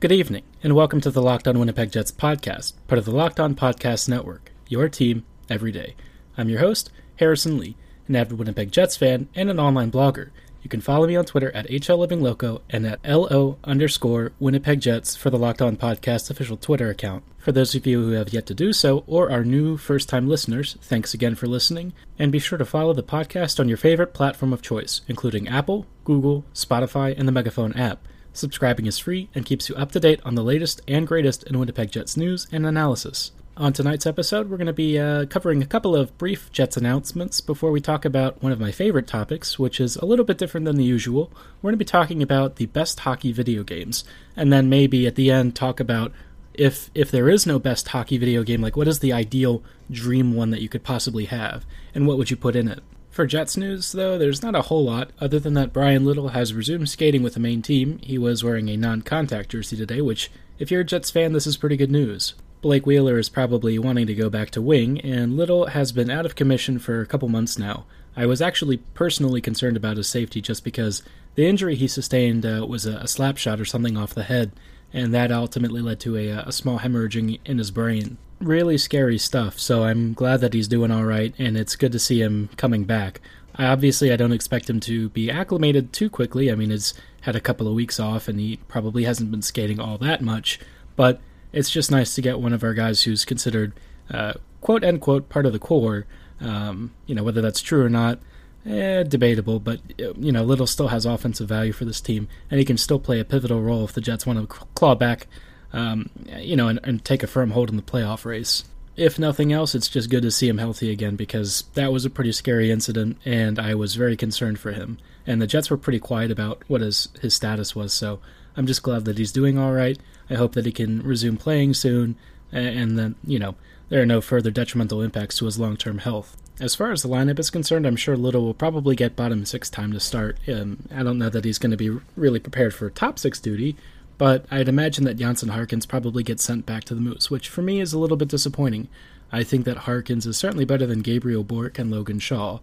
Good evening, and welcome to the Locked On Winnipeg Jets podcast, part of the Locked On Podcast Network, your team every day. I'm your host, Harrison Lee, an avid Winnipeg Jets fan and an online blogger. You can follow me on Twitter at HLLivingLoco and at LO underscore Winnipeg Jets for the Locked On Podcast official Twitter account. For those of you who have yet to do so or are new first time listeners, thanks again for listening, and be sure to follow the podcast on your favorite platform of choice, including Apple, Google, Spotify, and the Megaphone app. Subscribing is free and keeps you up to date on the latest and greatest in Winnipeg Jets news and analysis. On tonight's episode, we're going to be uh, covering a couple of brief Jets announcements before we talk about one of my favorite topics, which is a little bit different than the usual. We're going to be talking about the best hockey video games, and then maybe at the end talk about if if there is no best hockey video game, like what is the ideal dream one that you could possibly have, and what would you put in it? For Jets news, though, there's not a whole lot, other than that Bryan Little has resumed skating with the main team. He was wearing a non contact jersey today, which, if you're a Jets fan, this is pretty good news. Blake Wheeler is probably wanting to go back to wing, and Little has been out of commission for a couple months now. I was actually personally concerned about his safety just because the injury he sustained uh, was a, slap shot or something off the head, and that ultimately led to a, a small hemorrhaging in his brain really scary stuff. So I'm glad that he's doing all right, and it's good to see him coming back. I, obviously, I don't expect him to be acclimated too quickly. I mean, he's had a couple of weeks off, and he probably hasn't been skating all that much. But it's just nice to get one of our guys who's considered uh, quote unquote part of the core. Um, you know, whether that's true or not, eh, debatable. But you know, Little still has offensive value for this team, and he can still play a pivotal role if the Jets want to claw back um, you know, and, and take a firm hold in the playoff race. If nothing else, it's just good to see him healthy again because that was a pretty scary incident, and I was very concerned for him. And the Jets were pretty quiet about what his his status was, so I'm just glad that he's doing all right. I hope that he can resume playing soon, and, then you know there are no further detrimental impacts to his long term health. As far as the lineup is concerned, I'm sure Little will probably get bottom six time to start. Um, I don't know that he's going to be really prepared for top six duty, but I'd imagine that Jansen Harkins probably gets sent back to the Moose, which for me is a little bit disappointing. I think that Harkins is certainly better than Gabriel Bourque and Logan Shaw,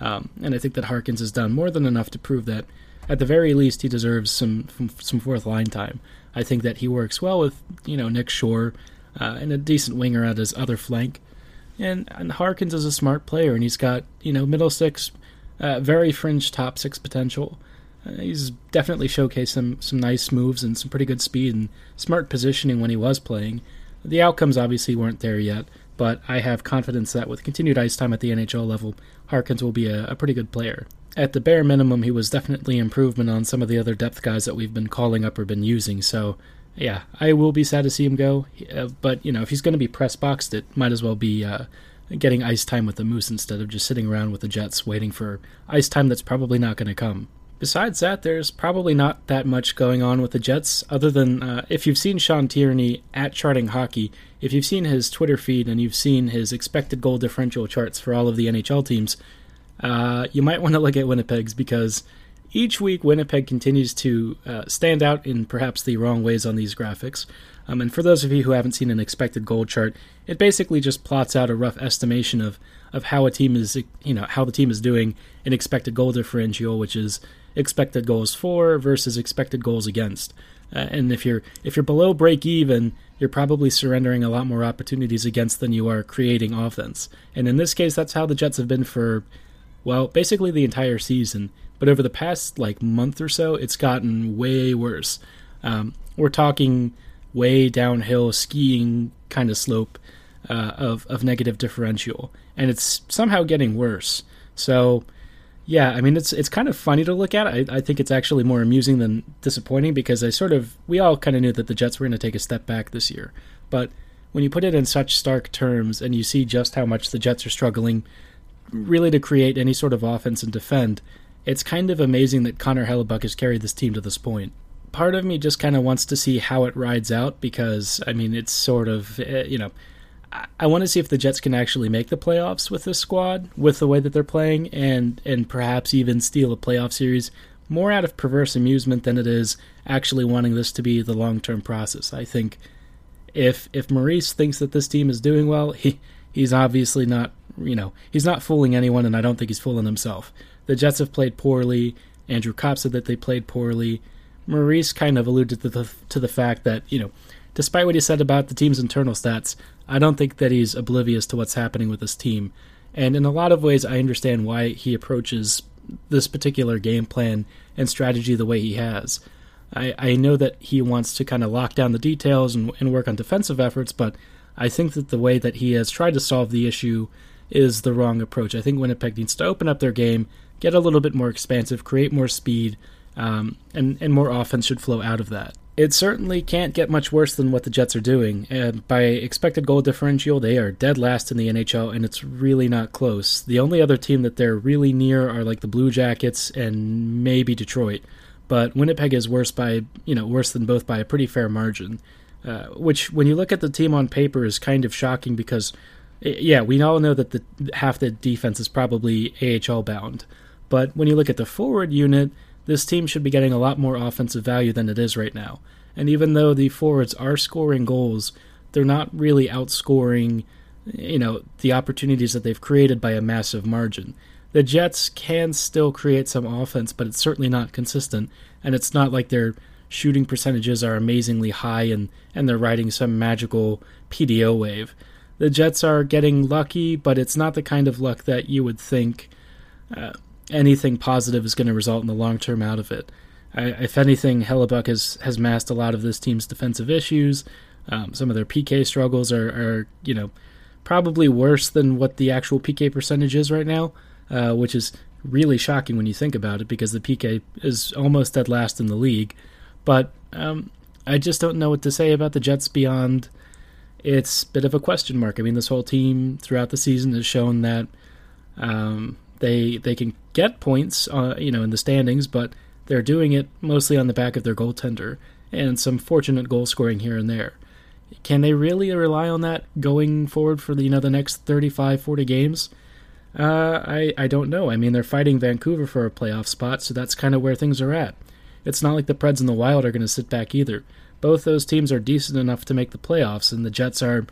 um, and I think that Harkins has done more than enough to prove that, at the very least, he deserves some some fourth line time. I think that he works well with you know Nick Shore uh, and a decent winger at his other flank, and, and Harkins is a smart player, and he's got you know middle six, uh, very fringe top six potential. Uh, he's definitely showcased some some nice moves and some pretty good speed and smart positioning when he was playing. The outcomes obviously weren't there yet, but I have confidence that with continued ice time at the NHL level, Harkins will be a, a pretty good player. At the bare minimum, he was definitely improvement on some of the other depth guys that we've been calling up or been using. So, yeah, I will be sad to see him go. Uh, but you know, if he's going to be press boxed, it might as well be uh, getting ice time with the Moose instead of just sitting around with the Jets waiting for ice time that's probably not going to come. Besides that, there's probably not that much going on with the Jets, other than uh, if you've seen Sean Tierney at Charting Hockey, if you've seen his Twitter feed and you've seen his expected goal differential charts for all of the NHL teams, uh, you might want to look at Winnipeg's because each week Winnipeg continues to uh, stand out in perhaps the wrong ways on these graphics. Um, and for those of you who haven't seen an expected goal chart, it basically just plots out a rough estimation of, of how a team is, you know, how the team is doing in expected goal differential, which is expected goals for versus expected goals against. Uh, and if you're if you're below break even, you're probably surrendering a lot more opportunities against than you are creating offense. And in this case, that's how the Jets have been for well, basically the entire season. But over the past like month or so, it's gotten way worse. Um, we're talking way downhill skiing kind of slope uh, of of negative differential, and it's somehow getting worse. So yeah, I mean it's it's kind of funny to look at. I, I think it's actually more amusing than disappointing because I sort of we all kind of knew that the Jets were going to take a step back this year, but when you put it in such stark terms and you see just how much the Jets are struggling, really to create any sort of offense and defend, it's kind of amazing that Connor Hellebuyck has carried this team to this point. Part of me just kind of wants to see how it rides out because I mean it's sort of eh, you know I want to see if the Jets can actually make the playoffs with this squad, with the way that they're playing, and and perhaps even steal a playoff series more out of perverse amusement than it is actually wanting this to be the long term process. I think if if Maurice thinks that this team is doing well, he he's obviously not you know he's not fooling anyone, and I don't think he's fooling himself. The Jets have played poorly. Andrew Copp said that they played poorly. Maurice kind of alluded to the to the fact that you know, despite what he said about the team's internal stats, I don't think that he's oblivious to what's happening with this team. And in a lot of ways, I understand why he approaches this particular game plan and strategy the way he has. I, I know that he wants to kind of lock down the details and, and work on defensive efforts, but I think that the way that he has tried to solve the issue is the wrong approach. I think Winnipeg needs to open up their game, get a little bit more expansive, create more speed, um, and, and more offense should flow out of that. It certainly can't get much worse than what the Jets are doing. And by expected goal differential, they are dead last in the NHL, and it's really not close. The only other team that they're really near are like the Blue Jackets and maybe Detroit. But Winnipeg is worse by, you know, worse than both by a pretty fair margin. Uh, which, when you look at the team on paper, is kind of shocking because, yeah, we all know that the half the defense is probably AHL bound. But when you look at the forward unit, this team should be getting a lot more offensive value than it is right now. And even though the forwards are scoring goals, they're not really outscoring, you know, the opportunities that they've created by a massive margin. The Jets can still create some offense, but it's certainly not consistent, and it's not like their shooting percentages are amazingly high and, and they're riding some magical PDO wave. The Jets are getting lucky, but it's not the kind of luck that you would think uh, anything positive is going to result in the long term out of it. I, if anything, Hellebuyck has has masked a lot of this team's defensive issues. Um, some of their PK struggles are, are, you know, probably worse than what the actual PK percentage is right now, uh, which is really shocking when you think about it because the PK is almost dead last in the league. But um, I just don't know what to say about the Jets beyond it's a bit of a question mark. I mean, this whole team throughout the season has shown that um, they they can get points, uh, you know, in the standings, but they're doing it mostly on the back of their goaltender and some fortunate goal scoring here and there. Can they really rely on that going forward for the, you know the next 35, 40 games? Uh, I I don't know. I mean, they're fighting Vancouver for a playoff spot, so that's kind of where things are at. It's not like the Preds and the Wild are going to sit back either. Both those teams are decent enough to make the playoffs, and the Jets are,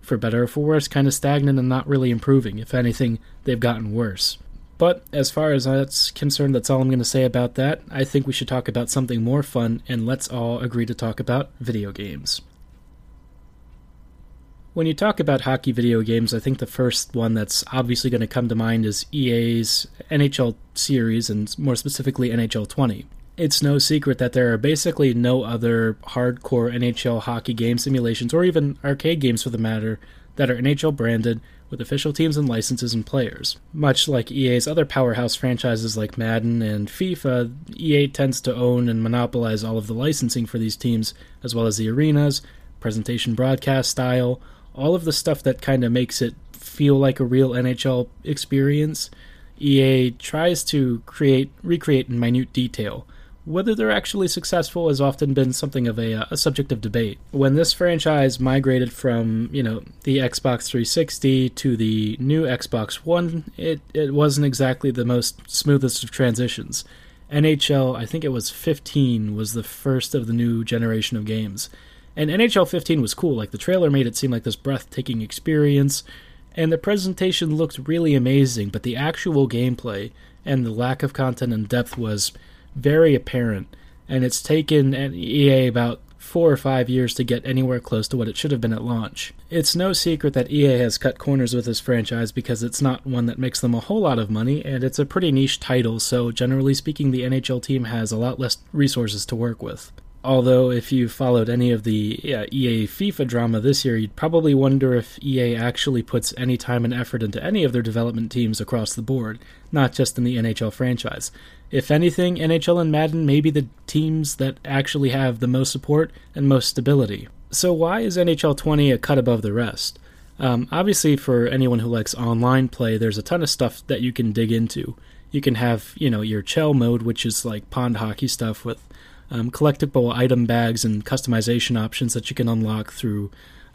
for better or for worse, kind of stagnant and not really improving. If anything, they've gotten worse. But as far as that's concerned, that's all I'm going to say about that. I think we should talk about something more fun, and let's all agree to talk about video games. When you talk about hockey video games, I think the first one that's obviously going to come to mind is EA's NHL series, and more specifically NHL 20. It's no secret that there are basically no other hardcore NHL hockey game simulations, or even arcade games for the matter, that are NHL branded with official teams and licenses and players. Much like EA's other powerhouse franchises like Madden and FIFA, EA tends to own and monopolize all of the licensing for these teams, as well as the arenas, presentation broadcast style, all of the stuff that kind of makes it feel like a real NHL experience. EA tries to create recreate in minute detail whether they're actually successful has often been something of a, uh, a, subject of debate. When this franchise migrated from, you know, the Xbox 360 to the new Xbox One, it, it wasn't exactly the most smoothest of transitions. NHL, I think it was 15, was the first of the new generation of games. And NHL 15 was cool. Like, the trailer made it seem like this breathtaking experience, and the presentation looked really amazing, but the actual gameplay and the lack of content and depth was very apparent, and it's taken EA about four or five years to get anywhere close to what it should have been at launch. It's no secret that EA has cut corners with this franchise because it's not one that makes them a whole lot of money, and it's a pretty niche title, so generally speaking, the NHL team has a lot less resources to work with. Although, if you followed any of the uh, EA FIFA drama this year, you'd probably wonder if EA actually puts any time and effort into any of their development teams across the board, not just in the NHL franchise. If anything, NHL and Madden may be the teams that actually have the most support and most stability. So, why is NHL 20 a cut above the rest? Um, obviously, for anyone who likes online play, there's a ton of stuff that you can dig into. You can have, you know, your Chell mode, which is like pond hockey stuff with um, collectible item bags and customization options that you can unlock through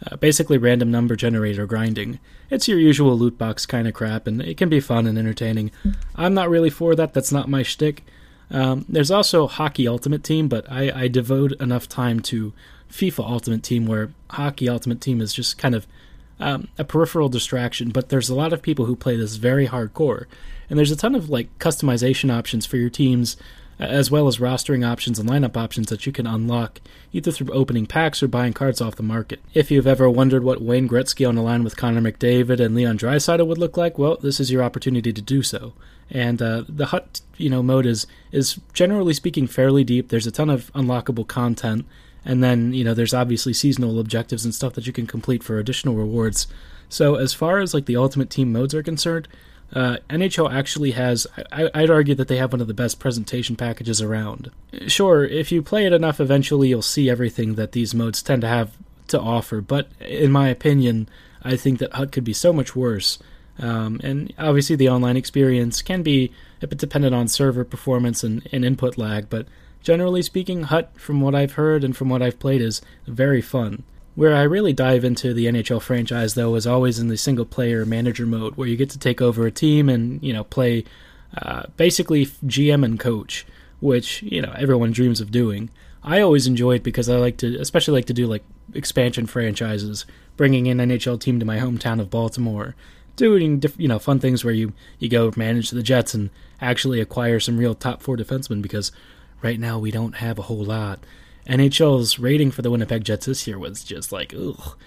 uh, basically random number generator grinding. It's your usual loot box kind of crap, and it can be fun and entertaining. I'm not really for that. That's not my shtick. Um, there's also Hockey Ultimate Team, but I, I, devote enough time to FIFA Ultimate Team, where Hockey Ultimate Team is just kind of um, a peripheral distraction. But there's a lot of people who play this very hardcore, and there's a ton of like customization options for your teams as well as rostering options and lineup options that you can unlock either through opening packs or buying cards off the market. If you've ever wondered what Wayne Gretzky on a line with Connor McDavid and Leon Draisaitl would look like, well, this is your opportunity to do so. And uh, the hut, you know, mode is is generally speaking fairly deep. There's a ton of unlockable content, and then you know there's obviously seasonal objectives and stuff that you can complete for additional rewards. So as far as like the ultimate team modes are concerned, uh, NHL actually has, I, would argue that they have one of the best presentation packages around. Sure, if you play it enough, eventually you'll see everything that these modes tend to have to offer, but in my opinion, I think that HUT could be so much worse. Um, and obviously, the online experience can be a bit dependent on server performance and, and input lag, but generally speaking, HUT, from what I've heard and from what I've played, is very fun. Where I really dive into the NHL franchise, though, is always in the single player manager mode, where you get to take over a team and you know play uh, basically GM and coach, which you know everyone dreams of doing. I always enjoy it because I like to, especially like to do like expansion franchises, bringing an NHL team to my hometown of Baltimore, doing you know fun things where you you go manage the Jets and actually acquire some real top four defensemen because right now we don't have a whole lot. NHL's rating for the Winnipeg Jets this year was just like, ugh.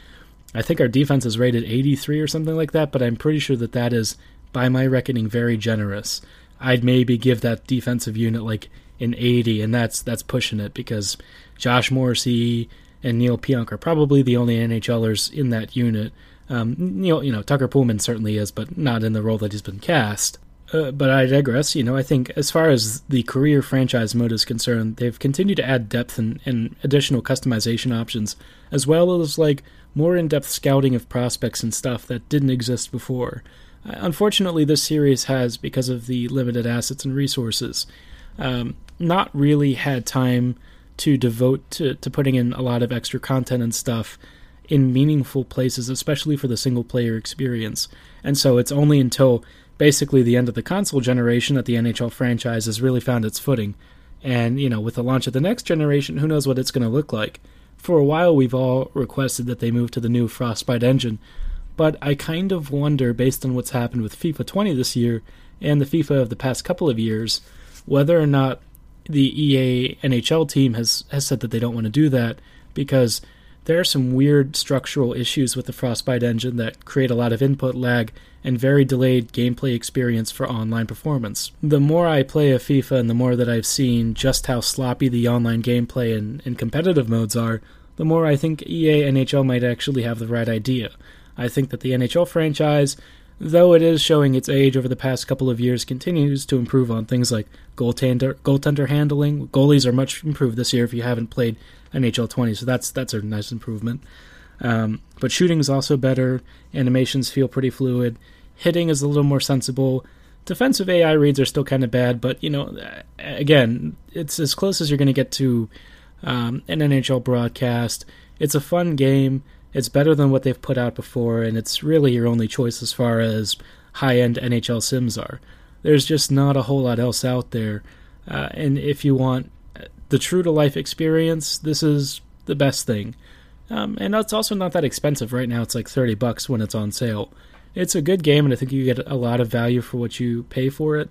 I think our defense is rated 83 or something like that, but I'm pretty sure that that is, by my reckoning, very generous. I'd maybe give that defensive unit like an 80, and that's that's pushing it because Josh Morrissey and Neal Pionk are probably the only NHLers in that unit. Um, Neal, you know, Tucker Poolman certainly is, but not in the role that he's been cast. Uh, but I digress. You know, I think as far as the career franchise mode is concerned, they've continued to add depth and, and additional customization options, as well as like more in-depth scouting of prospects and stuff that didn't exist before. Uh, unfortunately, this series has, because of the limited assets and resources, um, not really had time to devote to, to putting in a lot of extra content and stuff in meaningful places, especially for the single player experience. And so it's only until basically the end of the console generation that the NHL franchise has really found its footing. And, you know, with the launch of the next generation, who knows what it's going to look like. For a while, we've all requested that they move to the new Frostbite engine, but I kind of wonder, based on what's happened with FIFA 20 this year and the FIFA of the past couple of years, whether or not the EA NHL team has, has said that they don't want to do that because there are some weird structural issues with the Frostbite engine that create a lot of input lag and very delayed gameplay experience for online performance. The more I play a FIFA and the more that I've seen just how sloppy the online gameplay and, and competitive modes are, the more I think EA NHL might actually have the right idea. I think that the NHL franchise, though it is showing its age over the past couple of years, continues to improve on things like goaltender goaltender handling. Goalies are much improved this year if you haven't played NHL 20, so that's that's a nice improvement. Um, but shooting is also better. Animations feel pretty fluid. Hitting is a little more sensible. Defensive AI reads are still kind of bad, but you know, again, it's as close as you're going to get to um, an NHL broadcast. It's a fun game. It's better than what they've put out before, and it's really your only choice as far as high-end NHL sims are. There's just not a whole lot else out there, uh, and if you want the true to life experience, this is the best thing. Um, and it's also not that expensive right now. It's like thirty bucks when it's on sale. It's a good game, and I think you get a lot of value for what you pay for it.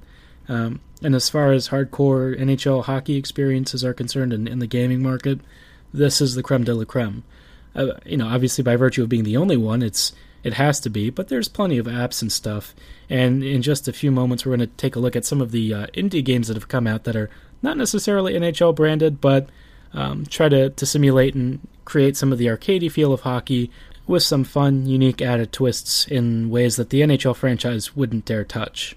Um, and as far as hardcore NHL hockey experiences are concerned in, in the gaming market, this is the creme de la creme. Uh, you know, obviously by virtue of being the only one, it's it has to be. But there's plenty of apps and stuff. And in just a few moments, we're going to take a look at some of the uh, indie games that have come out that are not necessarily NHL branded, but um, try to, to simulate and create some of the arcadey feel of hockey with some fun, unique added twists in ways that the NHL franchise wouldn't dare touch.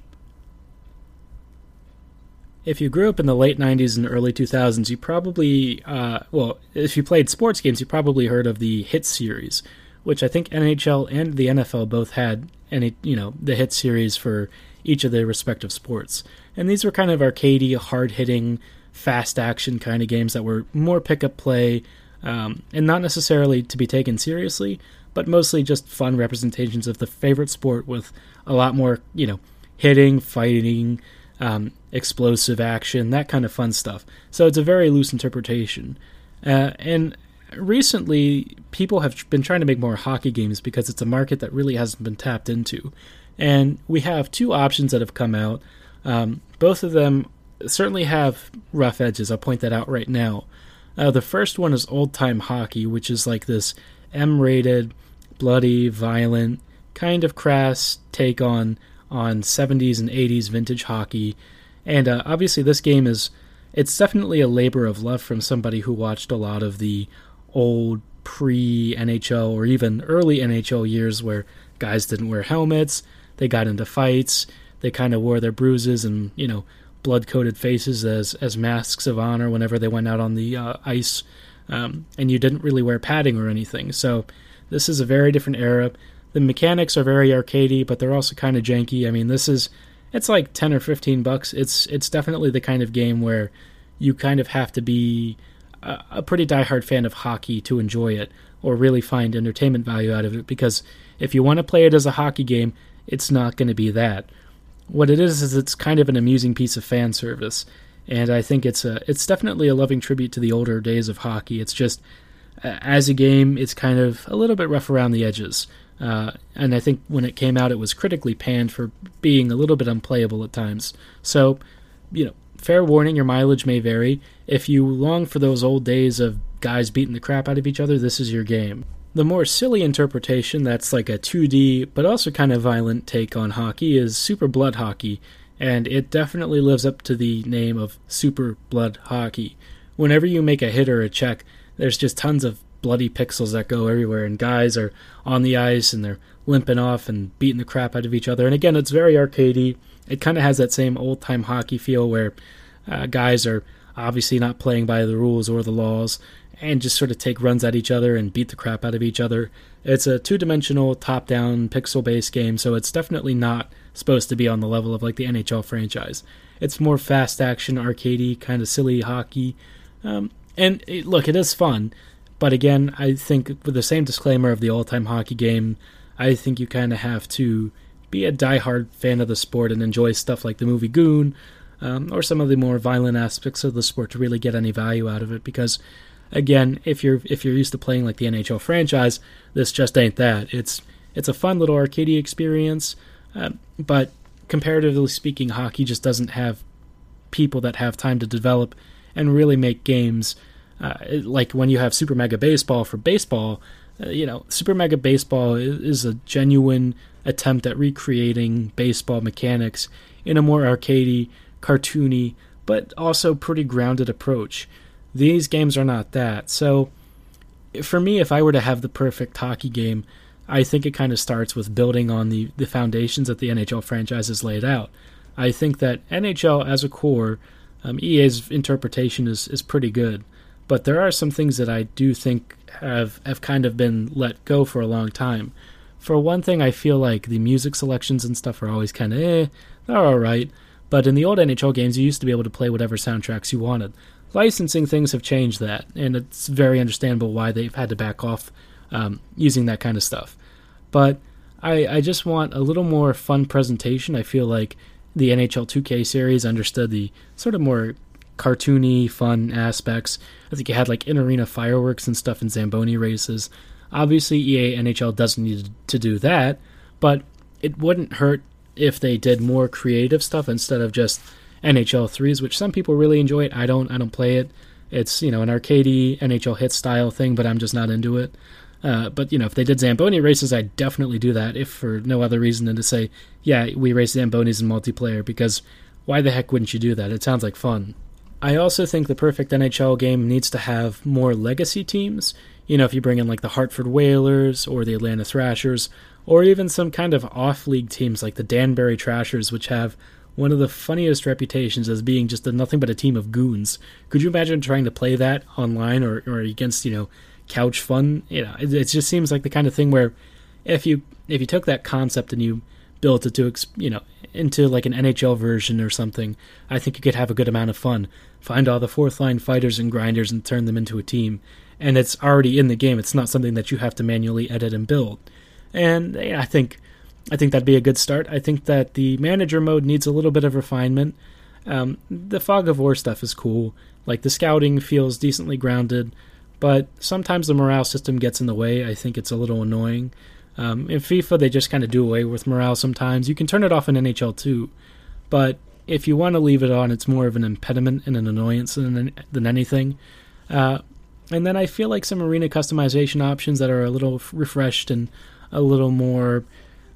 If you grew up in the late 90s and early 2000s, you probably, uh, well, if you played sports games, you probably heard of the Hit series, which I think NHL and the NFL both had, any, you know, the Hit series for each of their respective sports. And these were kind of arcadey, hard hitting, fast action kind of games that were more pick up play um, and not necessarily to be taken seriously, but mostly just fun representations of the favorite sport with a lot more, you know, hitting, fighting, um, explosive action, that kind of fun stuff. So it's a very loose interpretation. Uh, and recently, people have been trying to make more hockey games because it's a market that really hasn't been tapped into. And we have two options that have come out. Um, both of them certainly have rough edges. I'll point that out right now. Uh, the first one is old time hockey, which is like this M rated, bloody, violent, kind of crass take on on 70s and 80s vintage hockey. And uh, obviously, this game is it's definitely a labor of love from somebody who watched a lot of the old pre NHL or even early NHL years where guys didn't wear helmets, they got into fights, they kind of wore their bruises and you know blood coated faces as as masks of honor whenever they went out on the uh, ice, um, and you didn't really wear padding or anything. So this is a very different era. The mechanics are very arcadey, but they're also kind of janky. I mean, this is it's like 10 or 15 bucks. It's it's definitely the kind of game where you kind of have to be a, a pretty diehard fan of hockey to enjoy it or really find entertainment value out of it because if you want to play it as a hockey game, it's not going to be that. What it is is it's kind of an amusing piece of fan service, and I think it's a it's definitely a loving tribute to the older days of hockey. It's just as a game, it's kind of a little bit rough around the edges. Uh, and I think when it came out, it was critically panned for being a little bit unplayable at times. So, you know, fair warning, your mileage may vary. If you long for those old days of guys beating the crap out of each other, this is your game. The more silly interpretation that's like a 2D but also kind of violent take on hockey is Super Blood Hockey, and it definitely lives up to the name of Super Blood Hockey. Whenever you make a hit or a check, there's just tons of bloody pixels that go everywhere, and guys are on the ice and they're limping off and beating the crap out of each other. And again, it's very arcadey. It kind of has that same old time hockey feel where uh, guys are obviously not playing by the rules or the laws and just sort of take runs at each other and beat the crap out of each other. It's a two dimensional, top down, pixel based game, so it's definitely not supposed to be on the level of like the NHL franchise. It's more fast action, arcadey, kind of silly hockey. Um, and it, look, it is fun. But again, I think with the same disclaimer of the all time hockey game, I think you kind of have to be a die-hard fan of the sport and enjoy stuff like the movie Goon um, or some of the more violent aspects of the sport to really get any value out of it. Because again, if you're if you're used to playing like the NHL franchise, this just ain't that. It's it's a fun little arcadey experience, uh, but comparatively speaking, hockey just doesn't have people that have time to develop and really make games uh, like when you have Super Mega Baseball for baseball, uh, you know, Super Mega Baseball is, is, a genuine attempt at recreating baseball mechanics in a more arcadey, cartoony, but also pretty grounded approach. These games are not that. So, for me, if I were to have the perfect hockey game, I think it kind of starts with building on the, the foundations that the NHL franchise has laid out. I think that NHL as a core, um, EA's interpretation is, is pretty good. But there are some things that I do think have have kind of been let go for a long time. For one thing, I feel like the music selections and stuff are always kind of eh, they're all right. But in the old NHL games, you used to be able to play whatever soundtracks you wanted. Licensing things have changed that, and it's very understandable why they've had to back off um, using that kind of stuff. But I, I just want a little more fun presentation. I feel like the NHL 2K series understood the sort of more cartoony, fun aspects. I think you had like in arena fireworks and stuff in Zamboni races. Obviously, EA NHL doesn't need to do that, but it wouldn't hurt if they did more creative stuff instead of just NHL threes, which some people really enjoy. It. I don't. I don't play it. It's you know an arcadey NHL hit style thing, but I'm just not into it. Uh, but you know, if they did Zamboni races, I'd definitely do that. If for no other reason than to say, yeah, we race Zambonis in multiplayer. Because why the heck wouldn't you do that? It sounds like fun. I also think the perfect NHL game needs to have more legacy teams. You know, if you bring in like the Hartford Whalers or the Atlanta Thrashers, or even some kind of off league teams like the Danbury Trashers, which have one of the funniest reputations as being just a, nothing but a team of goons. Could you imagine trying to play that online or, or against, you know, couch fun? You know, it, it just seems like the kind of thing where if you if you took that concept and you built it to you know into like an NHL version or something, I think you could have a good amount of fun. Find all the fourth line fighters and grinders and turn them into a team. And it's already in the game. It's not something that you have to manually edit and build. And I think I think that'd be a good start. I think that the manager mode needs a little bit of refinement. Um, the fog of war stuff is cool. Like the scouting feels decently grounded, but sometimes the morale system gets in the way. I think it's a little annoying. Um, in FIFA, they just kind of do away with morale sometimes. You can turn it off in NHL too, but if you want to leave it on, it's more of an impediment and an annoyance than than anything. Uh, and then I feel like some arena customization options that are a little refreshed and a little more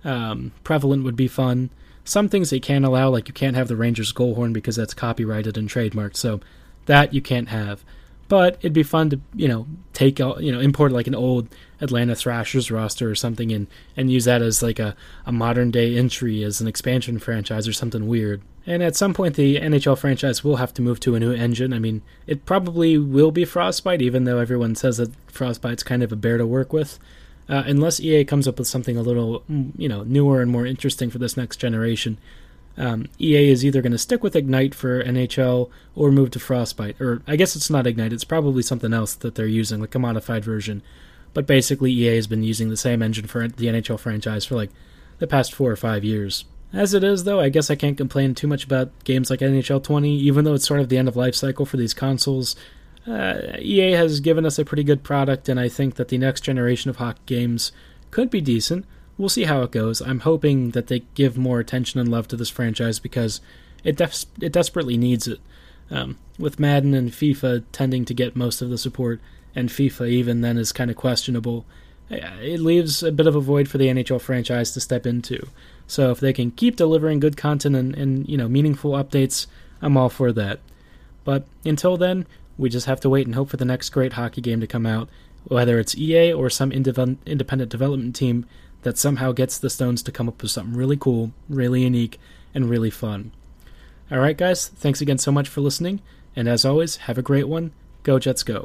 um, prevalent would be fun. Some things they can't allow, like you can't have the Rangers goal horn because that's copyrighted and trademarked, so that you can't have. But it'd be fun to, you know, take, you know, import like an old Atlanta Thrashers roster or something and, and use that as like a, a modern day entry as an expansion franchise or something weird. And at some point, the NHL franchise will have to move to a new engine. I mean, it probably will be Frostbite, even though everyone says that Frostbite's kind of a bear to work with. Uh, unless EA comes up with something a little, mm, you know, newer and more interesting for this next generation, um, EA is either going to stick with Ignite for NHL or move to Frostbite. Or I guess it's not Ignite; it's probably something else that they're using, like a modified version. But basically, EA has been using the same engine for the NHL franchise for like the past four or five years. As it is, though, I guess I can't complain too much about games like NHL 20, even though it's sort of the end of life cycle for these consoles. Uh, EA has given us a pretty good product, and I think that the next generation of hockey games could be decent. We'll see how it goes. I'm hoping that they give more attention and love to this franchise because it def- it desperately needs it. Um, with Madden and FIFA tending to get most of the support, and FIFA even then is kind of questionable, it leaves a bit of a void for the NHL franchise to step into. So if they can keep delivering good content and, and you know meaningful updates, I'm all for that. But until then, we just have to wait and hope for the next great hockey game to come out, whether it's EA or some independent development team that somehow gets the Stones to come up with something really cool, really unique, and really fun. Alright, guys, thanks again so much for listening, and as always, have a great one. Go Jets Go.